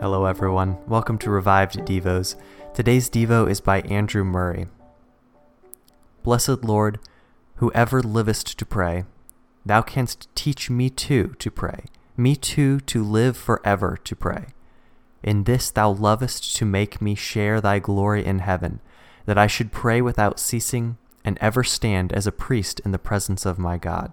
Hello, everyone. Welcome to Revived Devos. Today's Devo is by Andrew Murray. Blessed Lord, who ever livest to pray, thou canst teach me too to pray, me too to live forever to pray. In this thou lovest to make me share thy glory in heaven, that I should pray without ceasing and ever stand as a priest in the presence of my God.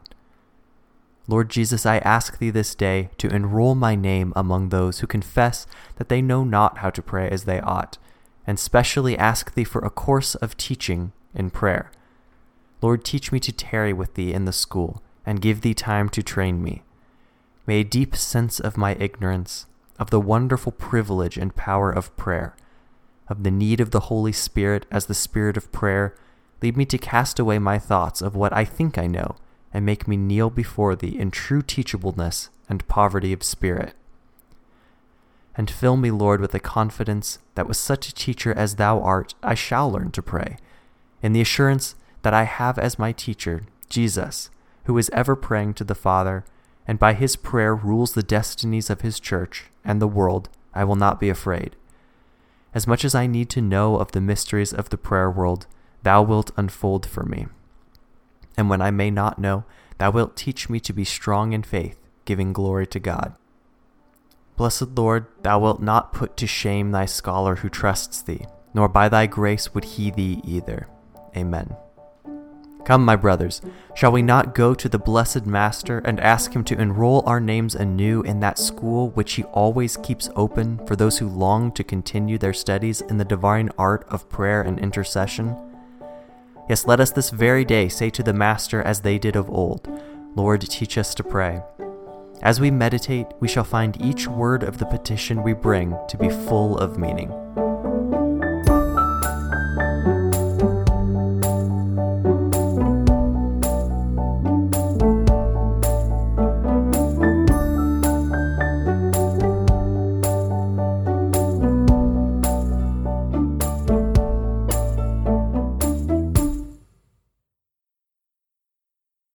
Lord Jesus, I ask thee this day to enroll my name among those who confess that they know not how to pray as they ought, and specially ask thee for a course of teaching in prayer. Lord, teach me to tarry with thee in the school, and give thee time to train me. May a deep sense of my ignorance, of the wonderful privilege and power of prayer, of the need of the Holy Spirit as the Spirit of prayer, lead me to cast away my thoughts of what I think I know and make me kneel before thee in true teachableness and poverty of spirit. And fill me, Lord, with the confidence that with such a teacher as thou art, I shall learn to pray, in the assurance that I have as my teacher Jesus, who is ever praying to the Father, and by his prayer rules the destinies of his church and the world, I will not be afraid. As much as I need to know of the mysteries of the prayer world, thou wilt unfold for me and when I may not know, thou wilt teach me to be strong in faith, giving glory to God. Blessed Lord, thou wilt not put to shame thy scholar who trusts thee, nor by thy grace would he thee either. Amen. Come, my brothers, shall we not go to the blessed Master and ask him to enroll our names anew in that school which he always keeps open for those who long to continue their studies in the divine art of prayer and intercession? Yes, let us this very day say to the Master as they did of old, Lord, teach us to pray. As we meditate, we shall find each word of the petition we bring to be full of meaning.